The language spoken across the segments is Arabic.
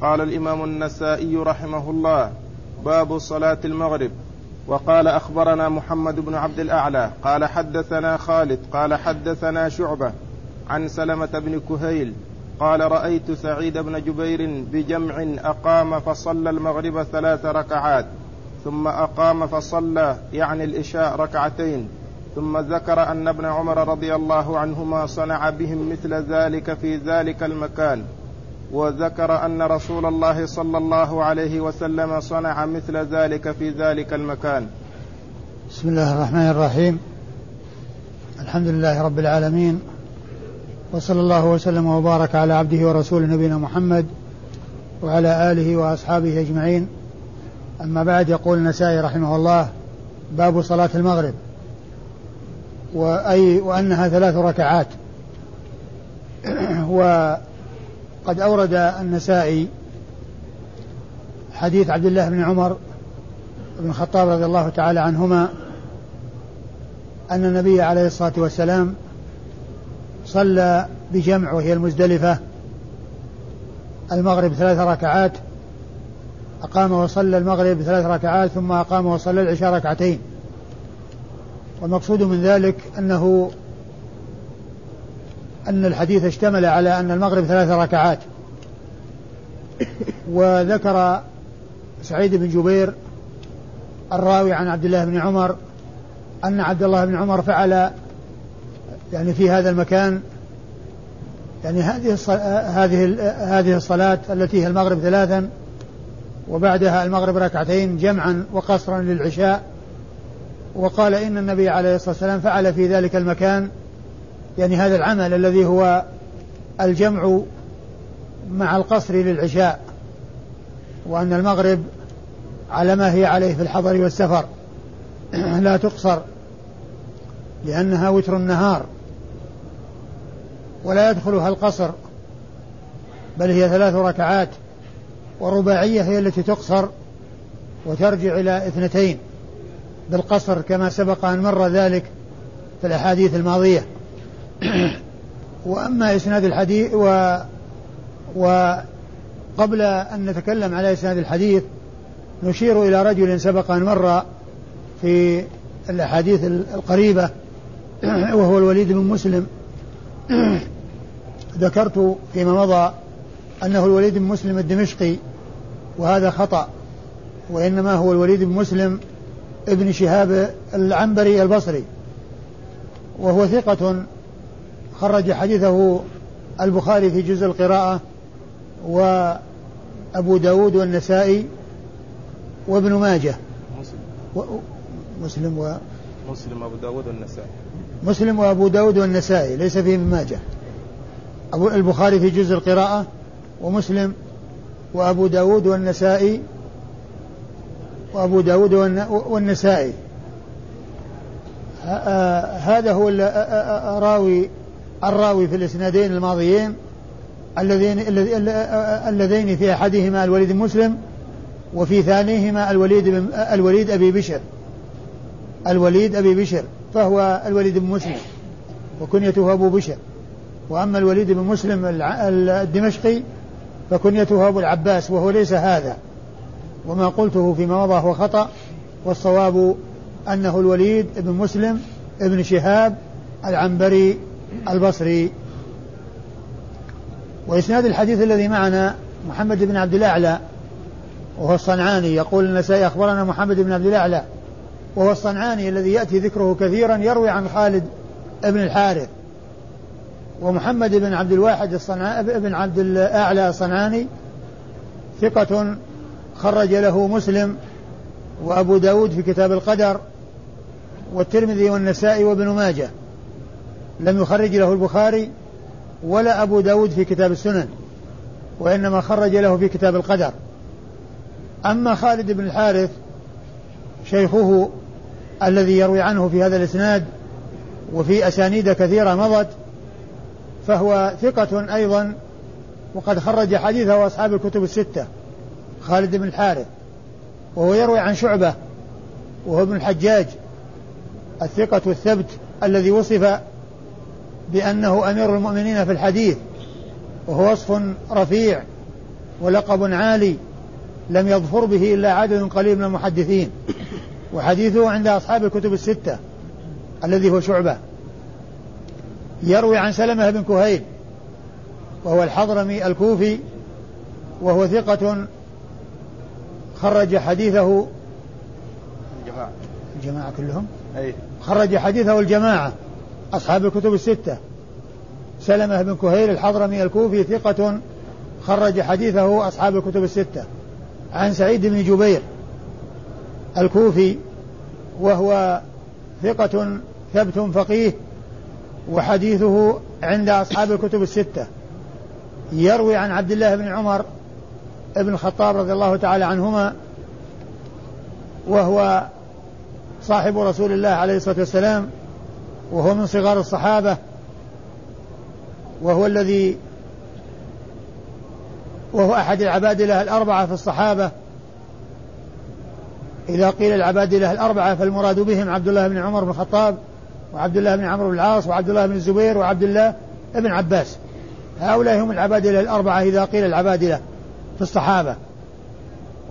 قال الإمام النسائي رحمه الله باب صلاة المغرب. وقال أخبرنا محمد بن عبد الأعلى قال حدثنا خالد قال حدثنا شعبة عن سلمة بن كهيل قال رأيت سعيد بن جبير بجمع أقام فصلى المغرب ثلاث ركعات ثم أقام فصلى يعني الإشاء ركعتين ثم ذكر أن ابن عمر رضي الله عنهما صنع بهم مثل ذلك في ذلك المكان. وذكر أن رسول الله صلى الله عليه وسلم صنع مثل ذلك في ذلك المكان. بسم الله الرحمن الرحيم. الحمد لله رب العالمين. وصلى الله وسلم وبارك على عبده ورسوله نبينا محمد وعلى آله وأصحابه أجمعين. أما بعد يقول النسائي رحمه الله باب صلاة المغرب. وأي وأنها ثلاث ركعات. وقد أورد النسائي حديث عبد الله بن عمر بن الخطاب رضي الله تعالى عنهما أن النبي عليه الصلاة والسلام صلى بجمع وهي المزدلفة المغرب ثلاث ركعات أقام وصلى المغرب ثلاث ركعات ثم أقام وصلى العشاء ركعتين. والمقصود من ذلك أنه أن الحديث اشتمل على أن المغرب ثلاث ركعات. وذكر سعيد بن جبير الراوي عن عبد الله بن عمر أن عبد الله بن عمر فعل يعني في هذا المكان يعني هذه هذه هذه الصلاة التي هي المغرب ثلاثا وبعدها المغرب ركعتين جمعا وقصرا للعشاء. وقال إن النبي عليه الصلاة والسلام فعل في ذلك المكان يعني هذا العمل الذي هو الجمع مع القصر للعشاء وأن المغرب على ما هي عليه في الحضر والسفر لا تقصر لأنها وتر النهار ولا يدخلها القصر بل هي ثلاث ركعات والرباعية هي التي تقصر وترجع إلى اثنتين بالقصر كما سبق أن مر ذلك في الأحاديث الماضية. وأما إسناد الحديث و وقبل أن نتكلم على إسناد الحديث نشير إلى رجل سبق أن مر في الأحاديث القريبة وهو الوليد بن مسلم. ذكرت فيما مضى أنه الوليد بن مسلم الدمشقي وهذا خطأ وإنما هو الوليد بن مسلم ابن شهاب العنبري البصري. وهو ثقة خرج حديثه البخاري في جزء القراءة وأبو داود والنسائي وابن ماجه. مسلم. و... مسلم و مسلم أبو داود والنسائي. مسلم وأبو داود والنسائي ليس فيه ابن ماجه. أبو البخاري في جزء القراءة ومسلم وأبو داود والنسائي وأبو داود والنسائي. هذا هو الراوي الراوي في الإسنادين الماضيين اللذين اللذين في أحدهما الوليد مسلم وفي ثانيهما الوليد الوليد أبي بشر. الوليد أبي بشر فهو الوليد بن مسلم وكنيته أبو بشر. وأما الوليد بن مسلم الدمشقي فكنيته أبو العباس وهو ليس هذا. وما قلته فيما مضى هو خطأ والصواب أنه الوليد بن مسلم ابن شهاب العنبري البصري. وإسناد الحديث الذي معنا محمد بن عبد الأعلى وهو الصنعاني. يقول النسائي أخبرنا محمد بن عبد الأعلى وهو الصنعاني الذي يأتي ذكره كثيرا يروي عن خالد بن الحارث. ومحمد بن عبد الواحد الصنع بن عبد الأعلى الصنعاني ثقة خرج له مسلم وأبو داود في كتاب القدر والترمذي والنسائي وابن ماجه. لم يخرج له البخاري ولا أبو داود في كتاب السنن وإنما خرج له في كتاب القدر. أما خالد بن الحارث شيخه الذي يروي عنه في هذا الإسناد وفي أسانيد كثيرة مضت فهو ثقة أيضا وقد خرج حديثه أصحاب الكتب الستة خالد بن الحارث. وهو يروي عن شعبة وهو ابن الحجاج الثقة الثبت الذي وصف بأنه أمير المؤمنين في الحديث وهو وصف رفيع ولقب عالي لم يظفر به إلا عدد قليل من المحدثين. وحديثه عند أصحاب الكتب الستة الذي هو شعبة. يروي عن سلمة بن كهيل وهو الحضرمي الكوفي وهو ثقة خرج حديثه الجماعة الجماعة كلهم؟ أي. خرج حديثه الجماعة. أصحاب الكتب الستة. سلمة بن كهيل الحضرمي الكوفي ثقة خرج حديثه أصحاب الكتب الستة. عن سعيد بن جبير الكوفي وهو ثقة ثبت فقيه وحديثه عند أصحاب الكتب الستة. يروي عن عبد الله بن عمر بن الخطاب رضي الله تعالى عنهما وهو صاحب رسول الله عليه الصلاة والسلام وهو من صغار الصحابة وهو الذي وهو أحد العبادلة الأربعة في الصحابة. إذا قيل العبادلة الأربعة فالمراد بهم عبد الله بن عمر بن الخطاب وعبد الله بن عمرو بن العاص وعبد الله بن الزبير وعبد الله بن عباس. هؤلاء هم العبادلة الأربعة إذا قيل العبادلة في الصحابة.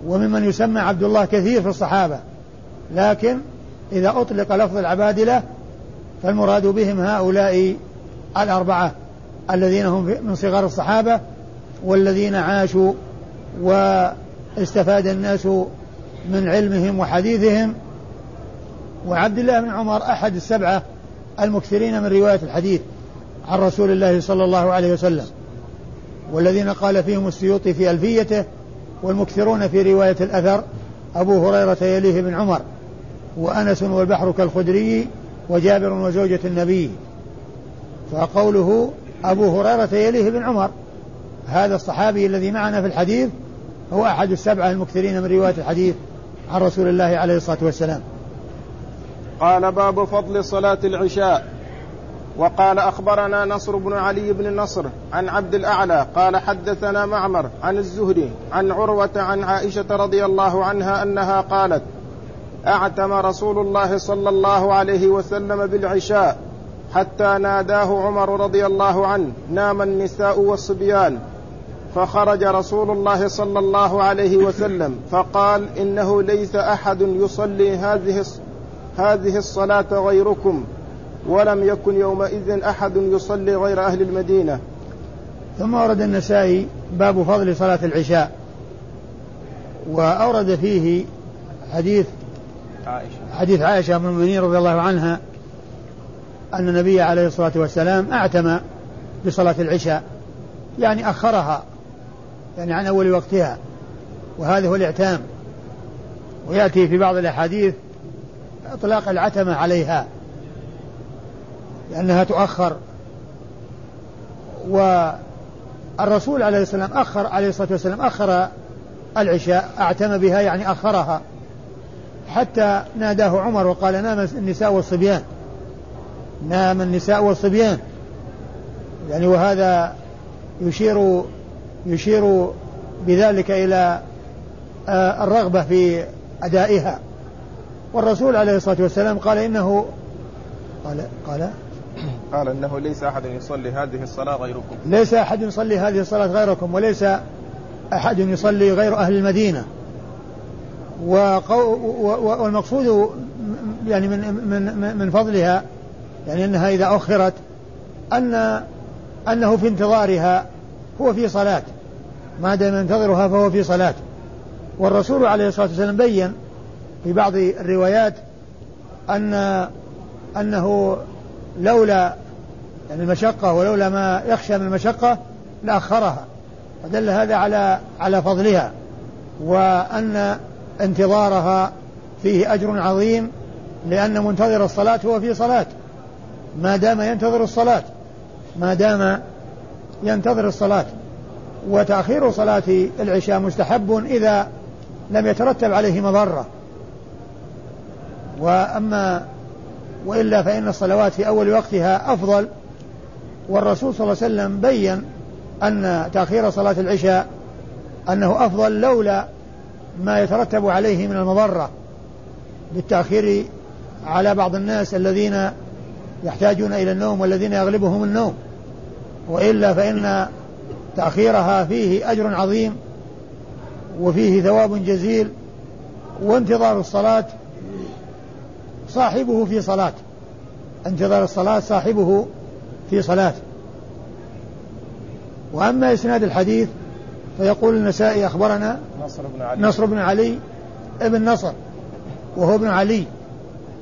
وممن يسمى عبد الله كثير في الصحابة. لكن إذا أطلق لفظ العبادلة فالمراد بهم هؤلاء الأربعة الذين هم من صغار الصحابة والذين عاشوا واستفاد الناس من علمهم وحديثهم. وعبد الله بن عمر أحد السبعة المكثرين من رواية الحديث عن رسول الله صلى الله عليه وسلم والذين قال فيهم السيوطي في ألفيته والمكثرون في رواية الأثر أبو هريرة يليه بن عمر وأنس والبحر كالخدري وجابر وزوجة النبي. فقوله أبو هريرة يليه بن عمر. هذا الصحابي الذي معنا في الحديث هو أحد السبعة المكثرين من رواية الحديث عن رسول الله عليه الصلاة والسلام. قال باب فضل صلاة العشاء. وقال أخبرنا نصر بن علي بن نصر عن عبد الأعلى قال حدثنا معمر عن الزهري عن عروة عن عائشة رضي الله عنها أنها قالت أعتم رسول الله صلى الله عليه وسلم بالعشاء حتى ناداه عمر رضي الله عنه نام النساء والصبيان. فخرج رسول الله صلى الله عليه وسلم فقال إنه ليس أحد يصلي هذه هذه الصلاة غيركم ولم يكن يومئذ أحد يصلي غير أهل المدينة. ثم ورد النسائي باب فضل صلاة العشاء وأورد فيه حديث عائشة. حديث عائشة ام المؤمنين رضي الله عنها أن النبي عليه الصلاة والسلام أعتم بصلاة العشاء يعني أخرها يعني عن أول وقتها وهذا هو الإعتام. ويأتي في بعض الأحاديث إطلاق العتمة عليها لأنها تؤخر. والرسول عليه السلام أخر عليه الصلاة والسلام أخر العشاء أعتم بها يعني أخرها. حتى ناداه عمر وقال نام النساء والصبيان. نام النساء والصبيان. يعني وهذا يشير يشير بذلك إلى آه، الرغبة في أدائها. والرسول عليه الصلاة والسلام قال إنه قال قال؟ قال إنه ليس أحد يصلي هذه الصلاة غيركم. ليس أحد يصلي هذه الصلاة غيركم وليس أحد يصلي غير أهل المدينة. وقو والمقصود يعني من من من فضلها يعني أنها إذا أخرت أن أنه في انتظارها هو في صلاة. ما دام ينتظرها فهو في صلاة. والرسول عليه الصلاة والسلام بين في بعض الروايات أن أنه لولا يعني المشقة ولولا ما يخشى من المشقة لأخرها. فدل هذا على على فضلها. وأن انتظارها فيه أجر عظيم لأن منتظر الصلاة هو في صلاة. ما دام ينتظر الصلاة ما دام ينتظر الصلاة. وتأخير صلاة العشاء مستحب إذا لم يترتب عليه مضرة. وأما وإلا فإن الصلوات في أول وقتها أفضل. والرسول صلى الله عليه وسلم بين أن تأخير صلاة العشاء أنه أفضل لولا ما يترتب عليه من المضرة بالتأخير على بعض الناس الذين يحتاجون إلى النوم والذين يغلبهم النوم وإلا فإن تأخيرها فيه أجر عظيم وفيه ثواب جزيل وانتظار الصلاة صاحبه في صلاة انتظار الصلاة صاحبه في صلاة. وأما إسناد الحديث فيقول النسائي أخبرنا نصر بن علي. نصر بن علي ابن نصر وهو ابن علي.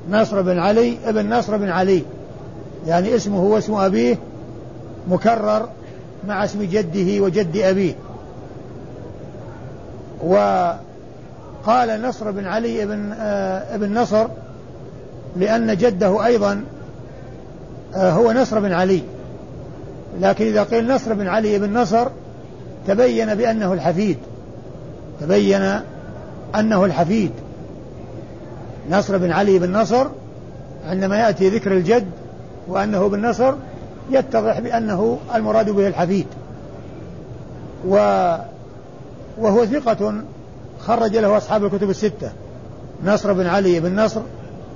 نصر بن علي ابن نصر بن علي. يعني اسمه واسم أبيه مكرر مع اسم جده وجد أبيه. وقال نصر بن علي ابن آه ابن نصر لأن جده أيضا آه هو نصر بن علي. لكن إذا قيل نصر بن علي بن نصر تبين بأنه الحفيد. تبين أنه الحفيد. نصر بن علي بن نصر عندما يأتي ذكر الجد وأنه بن نصر يتضح بأنه المراد به الحفيد. و وهو ثقة خرج له أصحاب الكتب الستة. نصر بن علي بن نصر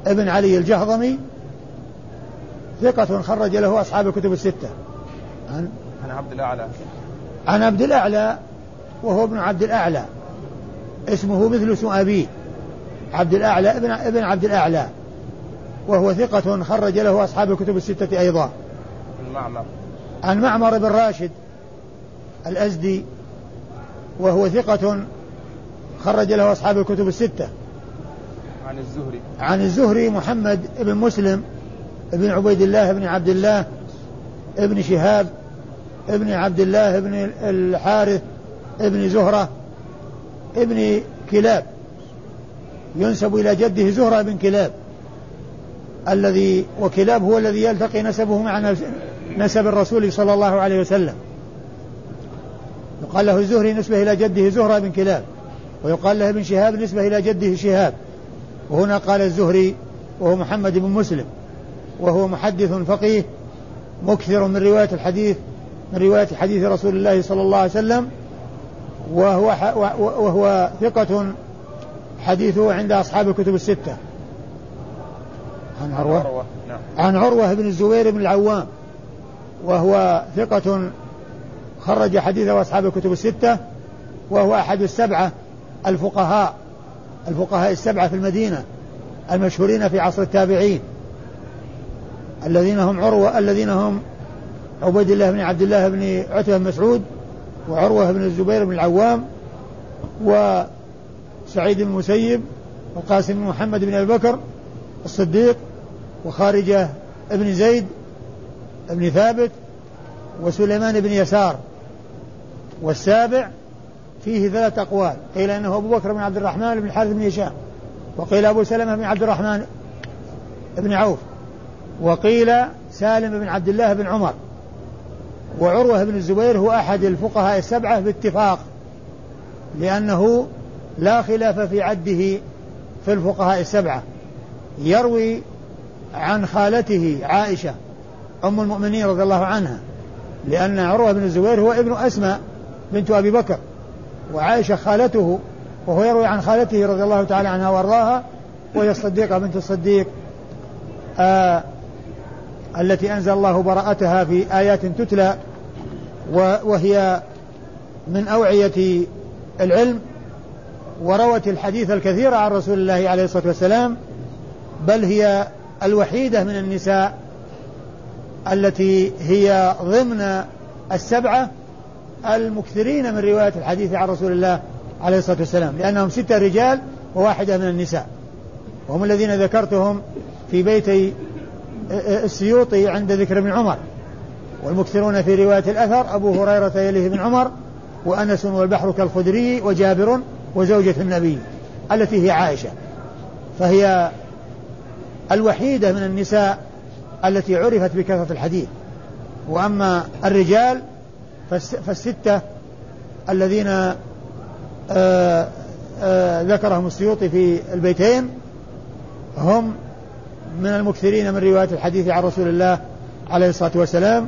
ابن علي الجهضمي ثقة خرج له أصحاب الكتب الستة. عن عن عبد الأعلى. عن عبد الأعلى وهو ابن عبد الأعلى. اسمه مثل اسم أبيه عبد الأعلى ابن ابن عبد الأعلى. وهو ثقة خرج له أصحاب الكتب الستة أيضا. عن معمر عن معمر بن راشد الأزدي. وهو ثقة خرج له أصحاب الكتب الستة. عن الزهري. عن الزهري محمد بن مسلم بن عبيد الله بن عبد الله ابن شهاب ابن عبد الله بن الحارث ابن زهرة ابن كلاب. ينسب إلى جده زهرة بن كلاب الذي وكلاب هو الذي يلتقي نسبه مع نسب الرسول صلى الله عليه وسلم. يقال له الزهري نسبة إلى جده زهرة بن كلاب ويقال له ابن شهاب نسبة إلى جده شهاب. وهنا قال الزهري وهو محمد بن مسلم وهو محدث فقيه مكثر من رواية الحديث من رواية حديث رسول الله صلى الله عليه وسلم وهو وهو ثقة حديثه عند أصحاب الكتب الستة عن عروة نعم. عن عروة بن الزبير بن العوام وهو ثقة خرج حديثه أصحاب الكتب الستة وهو أحد السبعة الفقهاء الفقهاء السبعة في المدينة المشهورين في عصر التابعين الذين هم عروة الذين هم عبيد الله بن عبد الله بن عتبة بن مسعود وعروة بن الزبير بن العوام وسعيد بن المسيب وقاسم بن محمد بن أبي بكر الصديق وخارجة بن زيد بن ثابت وسليمان بن يسار. والسابع فيه ثلاث أقوال. قيل أنه أبو بكر بن عبد الرحمن بن الحارث بن هشام وقيل أبو سلمة بن عبد الرحمن بن عوف وقيل سالم بن عبد الله بن عمر. وعروة بن الزبير هو أحد الفقهاء السبعة باتفاق لأنه لا خلاف في عده في الفقهاء السبعة. يروي عن خالته عائشة أم المؤمنين رضي الله عنها لأن عروة بن الزبير هو ابن أسماء بنت أبي بكر وعائشة خالته وهو يروي عن خالته رضي الله تعالى عنها وأرضاها وهي الصديقة بنت الصديق آه التي أنزل الله براءتها في آيات تتلى وهي من أوعية العلم وروت الحديث الكثير عن رسول الله عليه الصلاة والسلام بل هي الوحيدة من النساء التي هي ضمن السبعة المكثرين من رواية الحديث عن رسول الله عليه الصلاة والسلام لأنهم ستة رجال وواحدة من النساء. وهم الذين ذكرتهم في بيتي السيوطي عند ذكر ابن عمر والمكثرون في رواية الأثر أبو هريرة يليه بن عمر وأنس والبحر كالخدري وجابر وزوجة النبي التي هي عائشة. فهي الوحيدة من النساء التي عرفت بكثرة الحديث. وأما الرجال فالستة الذين آآ آه، آآ آه، ذكرهم السيوطي في البيتين هم من المكثرين من رواية الحديث عن رسول الله عليه الصلاة والسلام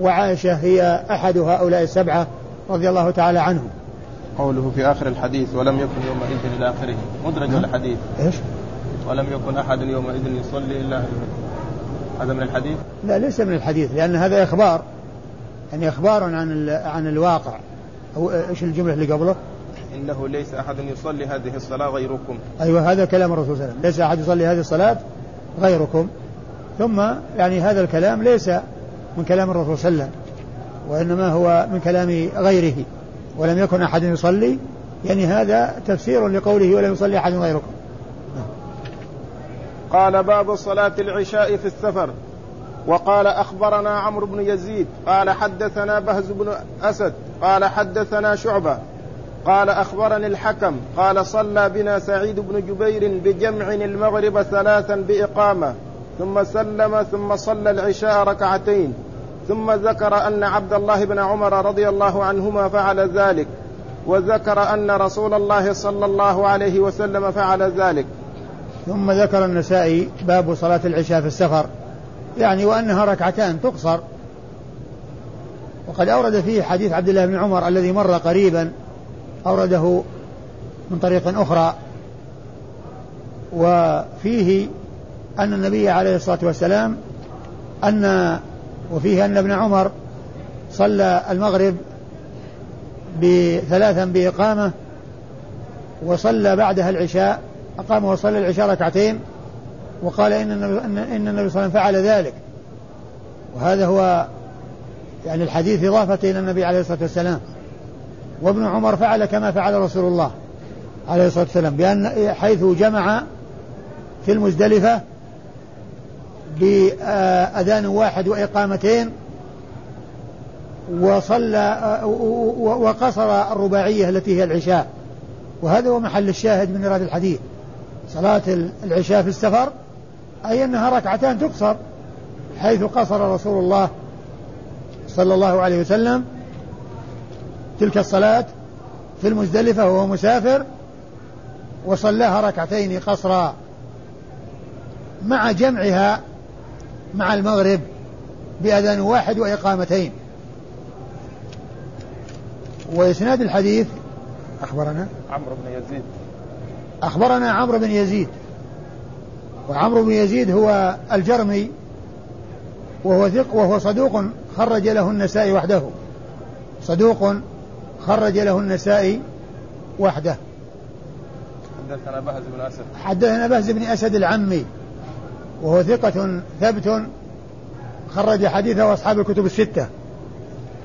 وعائشة هي أحد هؤلاء السبعة رضي الله تعالى عنهم. قوله في آخر الحديث ولم يكن يومئذ إلى آخره. مدرج نعم. الحديث. إيش؟ ولم يكن أحد يومئذ يصلي إلا هذا من الحديث؟ لا ليس من الحديث لأن هذا إخبار. يعني إخبار عن عن الواقع. أو إيش الجملة اللي قبله؟ إنه ليس أحد يصلي هذه الصلاة غيركم. أيوة هذا كلام الرسول صلى الله عليه وسلم. ليس أحد يصلي هذه الصلاة غيركم. ثم يعني هذا الكلام ليس من كلام الرسول صلى الله عليه وسلم وإنما هو من كلام غيره ولم يكن أحد يصلي يعني هذا تفسير لقوله ولم يصلي أحد غيركم قال باب صلاة العشاء في السفر. وقال أخبرنا عمرو بن يزيد قال حدثنا بهز بن أسد قال حدثنا شعبة قال أخبرني الحكم قال صلى بنا سعيد بن جبير بجمع المغرب ثلاثا بإقامة ثم سلم ثم صلى العشاء ركعتين ثم ذكر أن عبد الله بن عمر رضي الله عنهما فعل ذلك وذكر أن رسول الله صلى الله عليه وسلم فعل ذلك. ثم ذكر النسائي باب صلاة العشاء في السفر يعني وأنها ركعتان تقصر. وقد أورد فيه حديث عبد الله بن عمر الذي مر قريبا أورده من طريق أخرى. وفيه أن النبي عليه الصلاة والسلام أن وفيه أن ابن عمر صلى المغرب بثلاثا بإقامة وصلى بعدها العشاء أقام وصلى العشاء ركعتين وقال إن النبي, إن النبي صلى الله عليه وسلم فعل ذلك. وهذا هو يعني الحديث إضافة إلى النبي عليه الصلاة والسلام. وابن عمر فعل كما فعل رسول الله عليه الصلاة والسلام بأن حيث جمع في المزدلفة بأذان واحد وإقامتين وصلى وقصر الرباعية التي هي العشاء. وهذا هو محل الشاهد من إرادة الحديث. صلاة العشاء في السفر أي أنها ركعتان تقصر حيث قصر رسول الله صلى الله عليه وسلم تلك الصلاة في المزدلفة وهو مسافر وصلاها ركعتين قصرا مع جمعها مع المغرب بأذان واحد وإقامتين. وإسناد الحديث أخبرنا عمرو بن يزيد. أخبرنا عمرو بن يزيد. وعمرو بن يزيد هو الجرمي وهو ثق وهو صدوق خرج له النسائي وحده. صدوق خرج له النسائي وحده. حدثنا بهز بن أسد. حدثنا بهز بن أسد العمي وهو ثقة ثبت خرج حديثه أصحاب الكتب الستة.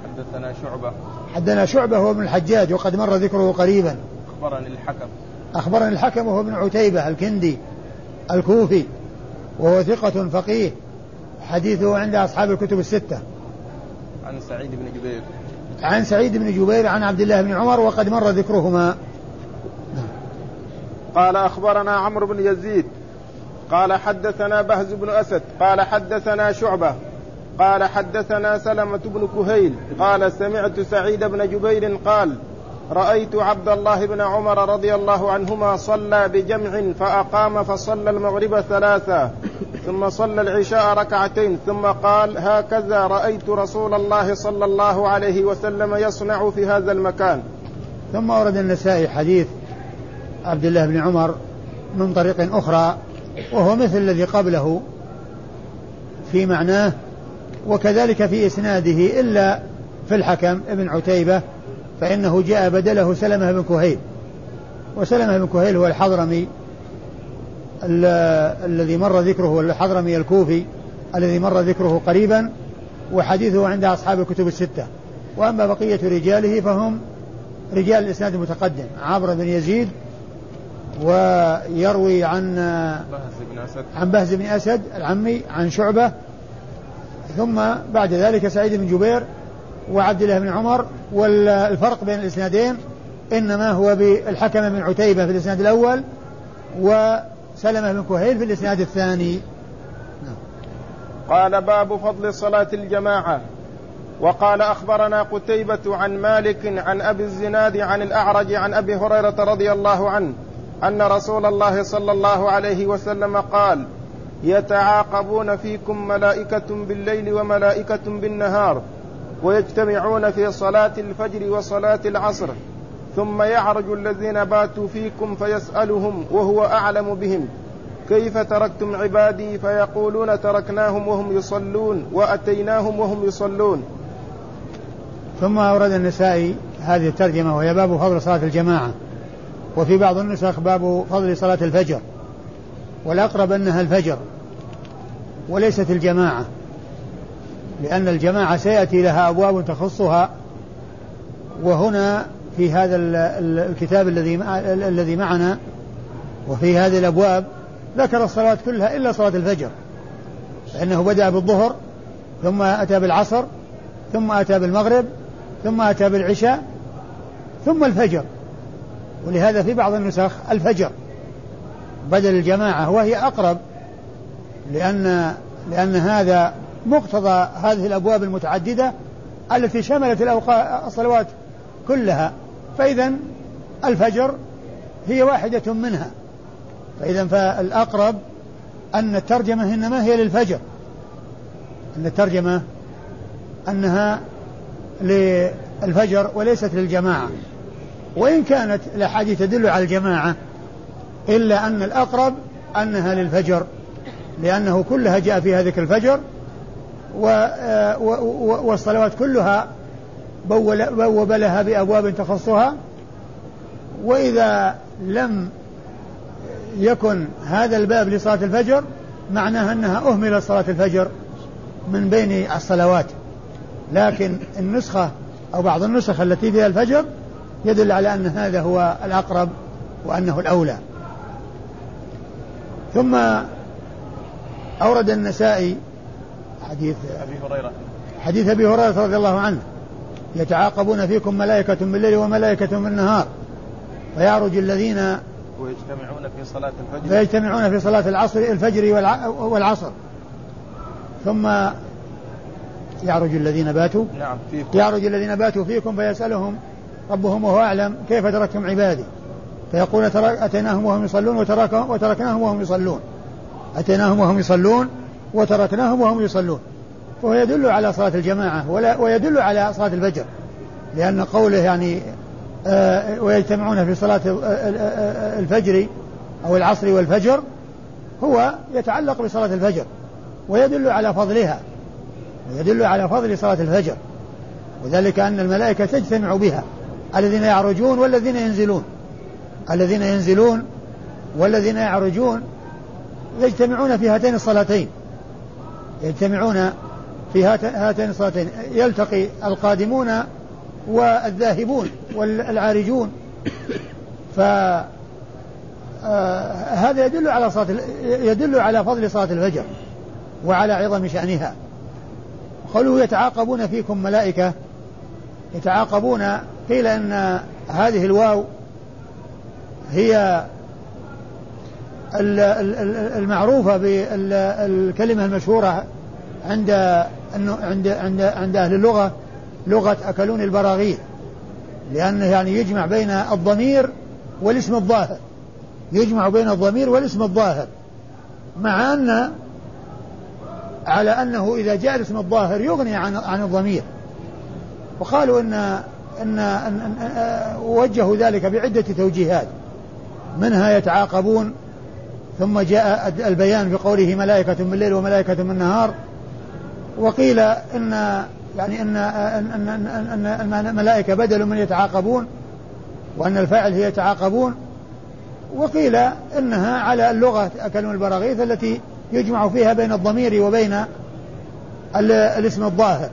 حدثنا شعبة. حدثنا شعبة هو ابن الحجاج وقد مر ذكره قريبا. أخبرني الحكم. أخبرني الحكم وهو ابن عتيبة الكندي الكوفي وهو ثقة فقيه حديثه عند أصحاب الكتب الستة. عن سعيد بن جبير. عن سعيد بن جبير عن عبد الله بن عمر وقد مر ذكرهما. قال أخبرنا عمرو بن يزيد. قال حدثنا بهز بن أسد. قال حدثنا شعبة. قال حدثنا سلمة بن كهيل. قال سمعت سعيد بن جبير قال رأيت عبد الله بن عمر رضي الله عنهما صلى بجمع فأقام فصلى المغرب ثلاثا ثم صلى العشاء ركعتين ثم قال هكذا رأيت رسول الله صلى الله عليه وسلم يصنع في هذا المكان. ثم ورد النسائي حديث عبد الله بن عمر من طريق أخرى وهو مثل الذي قبله في معناه وكذلك في إسناده إلا في الحكم ابن عتيبة فإنه جاء بدله سلمة بن كهيل. وسلمة بن كهيل هو الحضرمي الذي مر ذكره الحضرمي الكوفي الذي مر ذكره قريبا وحديثه عند أصحاب الكتب الستة. وأما بقية رجاله فهم رجال الإسناد المتقدم. عمرو بن يزيد ويروي عن بهز بن أسد. عن بهز بن أسد العمي عن شعبة ثم بعد ذلك سعيد بن جبير وعبد الله بن عمر والفرق بين الإسنادين إنما هو بالحكم بن عتيبة في الإسناد الأول وسلمة بن كهيل في الإسناد الثاني. قال باب فضل صلاة الجماعة. وقال أخبرنا قتيبة عن مالك عن أبي الزناد عن الأعرج عن أبي هريرة رضي الله عنه أن رسول الله صلى الله عليه وسلم قال يتعاقبون فيكم ملائكة بالليل وملائكة بالنهار. ويجتمعون في صلاة الفجر وصلاة العصر ثم يعرج الذين باتوا فيكم فيسألهم وهو أعلم بهم. كيف تركتم عبادي؟ فيقولون تركناهم وهم يصلون وأتيناهم وهم يصلون. ثم أورد النسائي هذه الترجمة وهي باب فضل صلاة الجماعة وفي بعض النسخ باب فضل صلاة الفجر والأقرب أنها الفجر وليست الجماعة. لأن الجماعة سيأتي لها أبواب تخصها وهنا في هذا الكتاب الذي الذي معنا وفي هذه الأبواب ذكر الصلوات كلها إلا صلاة الفجر فإنه بدأ بالظهر ثم أتى بالعصر ثم أتى بالمغرب ثم أتى بالعشاء ثم الفجر ولهذا في بعض النسخ الفجر بدل الجماعة وهي أقرب لأن لأن هذا مقتضى هذه الأبواب المتعددة التي شملت الأوقات الصلوات كلها. فإذا الفجر هي واحدة منها. فإذا فالأقرب أن الترجمة إنما هي للفجر. أن الترجمة أنها للفجر وليست للجماعة. وإن كانت الأحاديث تدل على الجماعة إلا أن الأقرب أنها للفجر لأنه كلها جاء فيها ذكر الفجر والصلوات كلها بوب لها بأبواب تخصها. وإذا لم يكن هذا الباب لصلاة الفجر معناها أنها أهمل صلاة الفجر من بين الصلوات. لكن النسخة أو بعض النسخ التي فيها الفجر يدل على أن هذا هو الأقرب وأنه الأولى. ثم أورد النسائي حديث أبي هريرة. حديث أبي هريرة رضي الله عنه. يتعاقبون فيكم ملائكة بالليل وملائكة بالنهار فيعرج الذين ويجتمعون في صلاة الفجر. فيجتمعون في صلاة العصر الفجر والعصر. ثم يعرج الذين باتوا. نعم فيكم. يعرج الذين باتوا فيكم فيسألهم ربهم وهو أعلم كيف تركتم عبادي. فيقول أتيناهم وهم يصلون وتركناهم وهم يصلون. أتيناهم وهم يصلون. وتركناهم وهم يصلون. وهو يدل على صلاة الجماعة ولا ويدل على صلاة الفجر. لأن قوله يعني آه ويجتمعون في صلاة الفجر أو العصر والفجر هو يتعلق بصلاة الفجر ويدل على فضلها. ويدل على فضل صلاة الفجر. وذلك أن الملائكة تجتمع بها الذين يعرجون والذين ينزلون. الذين ينزلون والذين يعرجون يجتمعون في هاتين الصلاتين. يجتمعون في هاتين الصلاتين. يلتقي القادمون والذاهبون والعارجون. ف آه، يدل على صلاة يدل على فضل صلاة الفجر وعلى عظم شأنها. قالوا يتعاقبون فيكم ملائكة. يتعاقبون قيل أن هذه الواو هي المعروفة بالكلمة المشهورة عند عند عند عند أهل اللغة لغة أكلون البراغيث لأنه يعني يجمع بين الضمير والاسم الظاهر. يجمع بين الضمير والاسم الظاهر مع أن على أنه إذا جاء الاسم الظاهر يغني عن عن الضمير. وقالوا إن إن, إن, إن وجهوا ذلك بعدة توجيهات. منها يتعاقبون ثم جاء البيان في قوله ملائكة بالليل وملائكة بالنهار وقيل إن يعني إن أن أن أن الملائكة بدل من يتعاقبون وأن الفاعل هي يتعاقبون وقيل إنها على اللغة أكلم البراغيث التي يجمع فيها بين الضمير وبين الاسم الظاهر.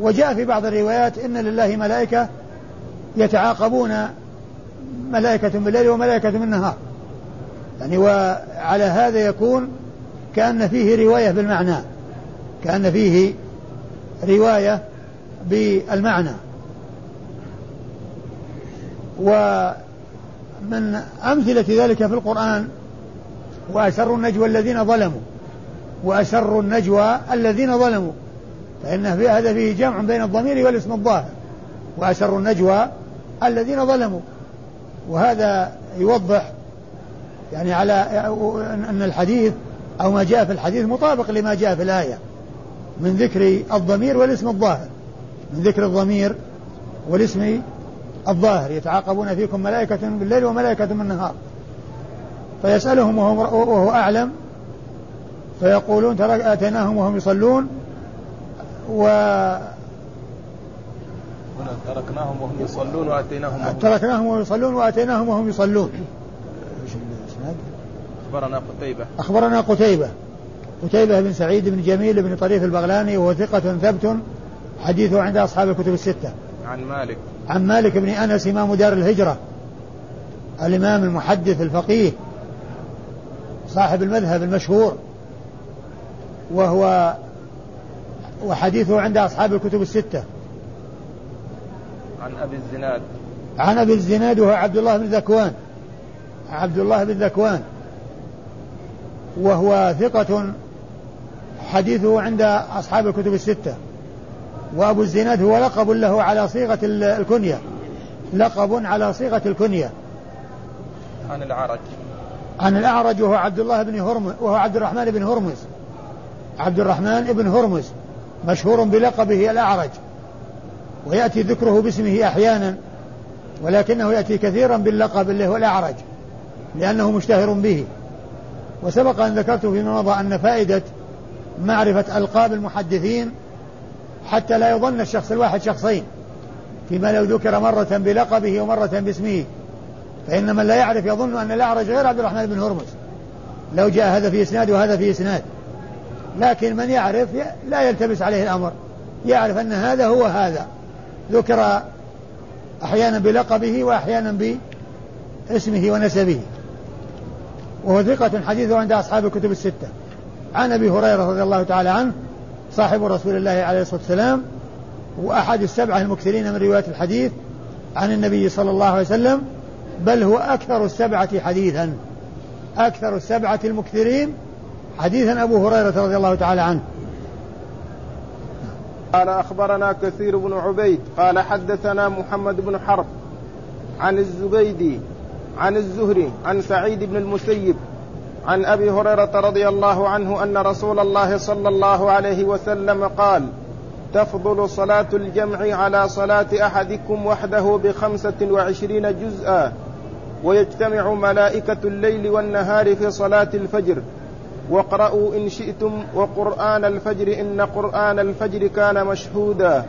وجاء في بعض الروايات إن لله ملائكة يتعاقبون ملائكة بالليل وملائكة بالنهار يعني وعلى هذا يكون كأن فيه رواية بالمعنى كأن فيه رواية بالمعنى. ومن أمثلة ذلك في القرآن وأسروا النجوى الذين ظلموا وأسروا النجوى الذين ظلموا فإن في هذا فيه جمع بين الضمير والاسم الظاهر وأسروا النجوى الذين ظلموا. وهذا يوضح يعني على أن الحديث أو ما جاء في الحديث مطابق لما جاء في الآية من ذكر الضمير والاسم الظاهر من ذكر الضمير والاسم الظاهر يتعاقبون فيكم ملائكة بالليل وملائكة بالنهار فيسألهم وهو, وهو أعلم فيقولون ترى آتيناهم وهم يصلون و تركناهم وهم يصلون وآتيناهم وهم تركناهم وهم يصلون وآتيناهم وهم يصلون. أخبرنا قتيبة. أخبرنا قتيبة. قتيبة بن سعيد بن جميل بن طريف البغلاني وهو ثقة ثبت حديثه عند أصحاب الكتب الستة. عن مالك. عن مالك بن أنس إمام دار الهجرة. الإمام المحدث الفقيه. صاحب المذهب المشهور. وهو وحديثه عند أصحاب الكتب الستة. عن أبي الزناد. عن أبي الزناد وهو عبد الله بن ذكوان. عبد الله بن ذكوان. وهو ثقة حديثه عند أصحاب الكتب الستة. وأبو الزناد هو لقب له على صيغة الكنية. لقب على صيغة الكنية. عن الأعرج. عن الأعرج وهو عبد الله بن هرمز وهو عبد الرحمن بن هرمز. عبد الرحمن بن هرمز مشهور بلقبه الأعرج. ويأتي ذكره باسمه أحيانا ولكنه يأتي كثيرا باللقب اللي هو الأعرج لأنه مشتهر به. وسبق أن ذكرت فيما مضى أن فائدة معرفة ألقاب المحدثين حتى لا يظن الشخص الواحد شخصين فيما لو ذكر مرة بلقبه ومرة باسمه فإن من لا يعرف يظن أن الأعرج غير عبد الرحمن بن هرمز. لو جاء هذا في إسناد وهذا في إسناد. لكن من يعرف لا يلتبس عليه الأمر. يعرف أن هذا هو هذا. ذكر أحيانا بلقبه وأحيانا باسمه ونسبه. وهو ثقة حديثه عند أصحاب الكتب الستة. عن أبي هريرة رضي الله تعالى عنه صاحب رسول الله عليه الصلاة والسلام وأحد السبعة المكثرين من رواية الحديث عن النبي صلى الله عليه وسلم بل هو أكثر السبعة حديثا. أكثر السبعة المكثرين حديثا أبو هريرة رضي الله تعالى عنه. قال أخبرنا كثير بن عبيد قال حدثنا محمد بن حرب عن الزبيدي عن الزهري عن سعيد بن المسيب عن أبي هريرة رضي الله عنه أن رسول الله صلى الله عليه وسلم قال تفضل صلاة الجمع على صلاة أحدكم وحده بخمسة وعشرين جزءا ويجتمع ملائكة الليل والنهار في صلاة الفجر. واقرأوا إن شئتم وقرآن الفجر إن قرآن الفجر كان مشهودا.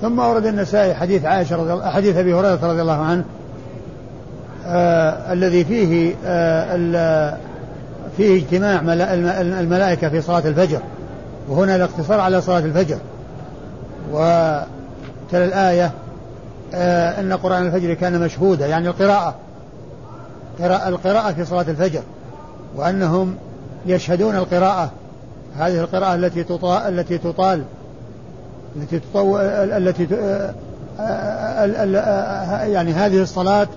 ثم ورد النسائي حديث عائشة رضي الله حديث أبي هريرة رضي الله عنه آه الذي فيه آه فيه اجتماع الملائكة في صلاة الفجر وهنا الاقتصار على صلاة الفجر. وتلا الآية آه أن قرآن الفجر كان مشهودا يعني القراءة قراءة القراءة في صلاة الفجر وأنهم يشهدون القراءة. هذه القراءة التي تطال التي تطال التي تطو التي آه، آه، يعني هذه الصلاة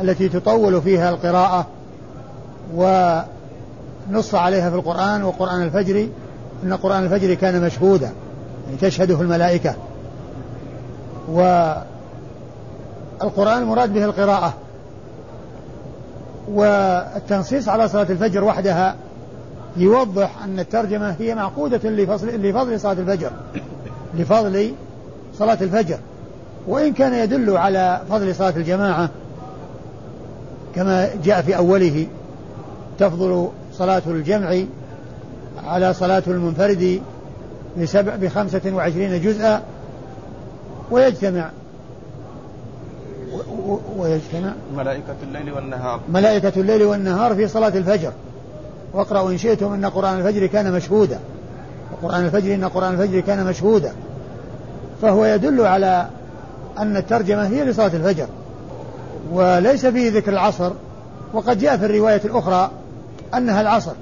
التي تطول فيها القراءة ونص عليها في القرآن وقرآن الفجر أن قرآن الفجر كان مشهودا يعني تشهده الملائكة. والقرآن المراد به القراءة. والتنصيص على صلاة الفجر وحدها يوضح أن الترجمة هي معقودة لفضل, لفضل صلاة الفجر لفضل صلاة الفجر. وإن كان يدل على فضل صلاة الجماعة كما جاء في أوله تفضل صلاة الجمع على صلاة المنفرد بسبع بخمسة وعشرين جزءا ويجتمع. ويجتمع. ملائكة الليل والنهار. ملائكة الليل والنهار في صلاة الفجر. واقرأوا إن شئتم أن قرآن الفجر كان مشهودا. وقرآن الفجر إن قرآن الفجر كان مشهودا. فهو يدل على أن الترجمة هي لصلاة الفجر. وليس فيه ذكر العصر وقد جاء في الرواية الأخرى أنها العصر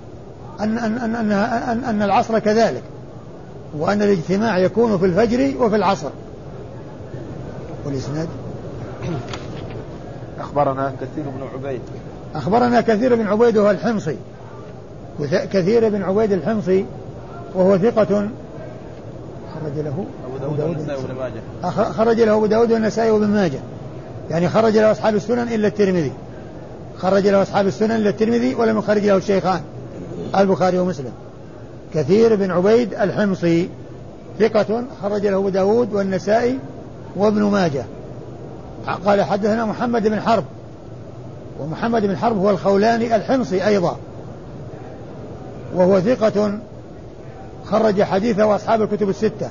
أن, أن, أن, أن, أن, أن العصر كذلك وأن الاجتماع يكون في الفجر وفي العصر. والإسناد؟ أخبرنا كثير بن عبيد. أخبرنا كثير بن عبيد وهو الحمصي. كثير بن عبيد الحمصي وهو ثقة. خرج له أبو داود والنسائي وابن ماجه. خرج له أبو داود والنسائي وابن ماجه. يعني خرج له أصحاب السنن إلا الترمذي. خرج له أصحاب السنن إلا الترمذي ولم يخرج له الشيخان. البخاري ومسلم. كثير بن عبيد الحمصي ثقة خرج له أبو داود والنسائي وابن ماجه. قال حدثنا محمد بن حرب. ومحمد بن حرب هو الخولاني الحمصي أيضا. وهو ثقة خرج حديثه أصحاب الكتب الستة.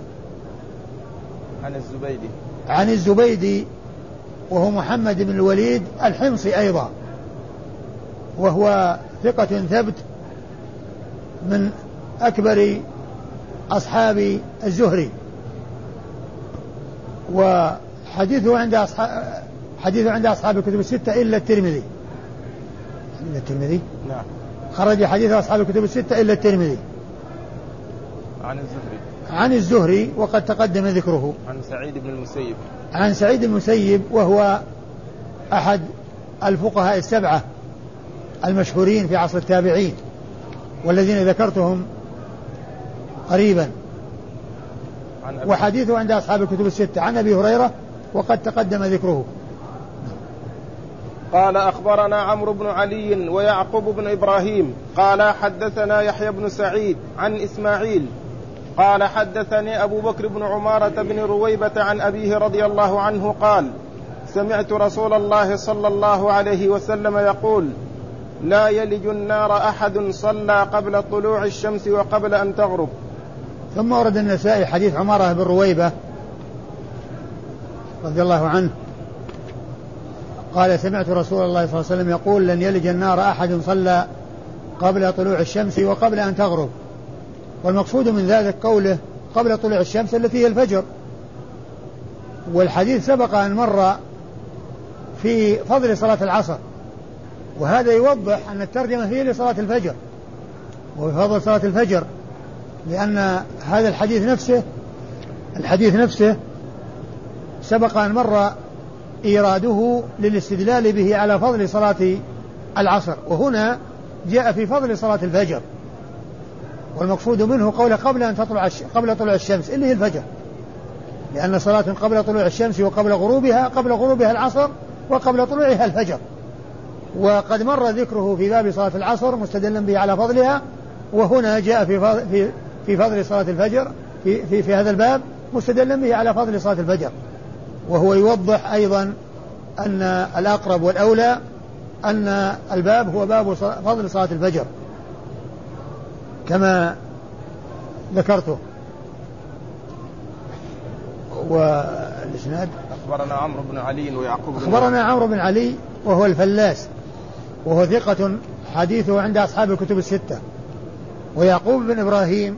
عن الزبيدي. عن الزبيدي وهو محمد بن الوليد الحمصي أيضا. وهو ثقة ثبت من أكبر أصحاب الزهري. وحديثه عند أصحاب حديثه عند أصحاب الكتب الستة إلا الترمذي. إلا الترمذي؟ نعم. خرج حديث أصحاب الكتب الستة إلا الترمذي. عن الزهري. عن الزهري وقد تقدم ذكره. عن سعيد بن المسيب. عن سعيد بن المسيب وهو أحد الفقهاء السبعة المشهورين في عصر التابعين والذين ذكرتهم قريبا. وحديثه عند أصحاب الكتب الستة. عن أبي هريرة وقد تقدم ذكره. قال أخبرنا عمرو بن علي ويعقوب بن إبراهيم قال حدثنا يحيى بن سعيد عن إسماعيل قال حدثني أبو بكر بن عمارة بن رويبة عن أبيه رضي الله عنه قال سمعت رسول الله صلى الله عليه وسلم يقول لا يلج النار أحد صلى قبل طلوع الشمس وقبل أن تغرب. ثم ورد النسائي حديث عمارة بن رويبة رضي الله عنه. قال سمعت رسول الله صلى الله عليه وسلم يقول لن يلج النار أحد صلى قبل طلوع الشمس وقبل أن تغرب. والمقصود من ذلك قوله قبل طلوع الشمس التي هي الفجر. والحديث سبق أن مر في فضل صلاة العصر وهذا يوضح أن الترجمة هي لصلاة الفجر وفضل صلاة الفجر لأن هذا الحديث نفسه الحديث نفسه سبق أن مر إيراده للاستدلال به على فضل صلاة العصر. وهنا جاء في فضل صلاة الفجر. والمقصود منه قوله قبل أن تطلع قبل طلوع الشمس اللي هي الفجر. لأن صلاة قبل طلوع الشمس وقبل غروبها قبل غروبها العصر وقبل طلوعها الفجر. وقد مر ذكره في باب صلاة العصر مستدلا به على فضلها وهنا جاء في في في فضل صلاة الفجر في في, في هذا الباب مستدلا به على فضل صلاة الفجر. وهو يوضح أيضا أن الأقرب والأولى أن الباب هو باب فضل صلاة الفجر. كما ذكرته. والإسناد؟ أخبرنا عمرو بن علي ويعقوب بن أخبرنا عمرو بن علي وهو الفلاس وهو ثقة حديثه عند أصحاب الكتب الستة. ويعقوب بن إبراهيم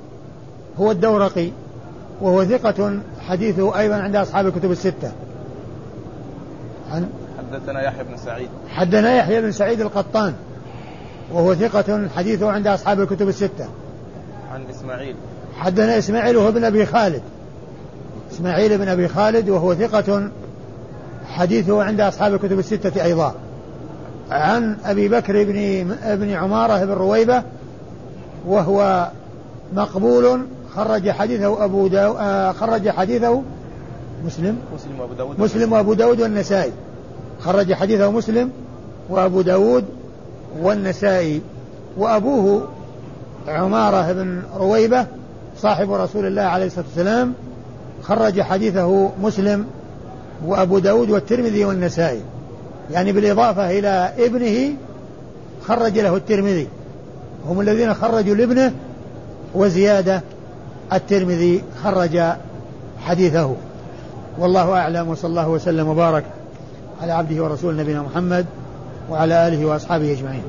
هو الدورقي وهو ثقة حديثه أيضا عند أصحاب الكتب الستة. عن؟ حدثنا يحيى بن سعيد. حدثنا يحيى بن سعيد القطان وهو ثقة حديثه عند أصحاب الكتب الستة. عن إسماعيل. حدثنا إسماعيل وهو ابن أبي خالد. إسماعيل بن أبي خالد وهو ثقة حديثه عند أصحاب الكتب الستة أيضا. عن أبي بكر بن ابن عمارة بن رويبة وهو مقبول خرج حديثه أبو داو آه خرج حديثه مسلم. مسلم وأبو داود. مسلم وأبو داود والنسائي. خرج حديثه مسلم وأبو داود والنسائي. وأبوه عمارة بن رويبة صاحب رسول الله عليه الصلاة والسلام خرج حديثه مسلم وأبو داود والترمذي والنسائي. يعني بالإضافة إلى ابنه خرج له الترمذي. هم الذين خرجوا لابنه وزيادة الترمذي خرج حديثه. والله أعلم وصلى الله وسلم وبارك على عبده ورسول نبينا محمد وعلى آله وأصحابه أجمعين.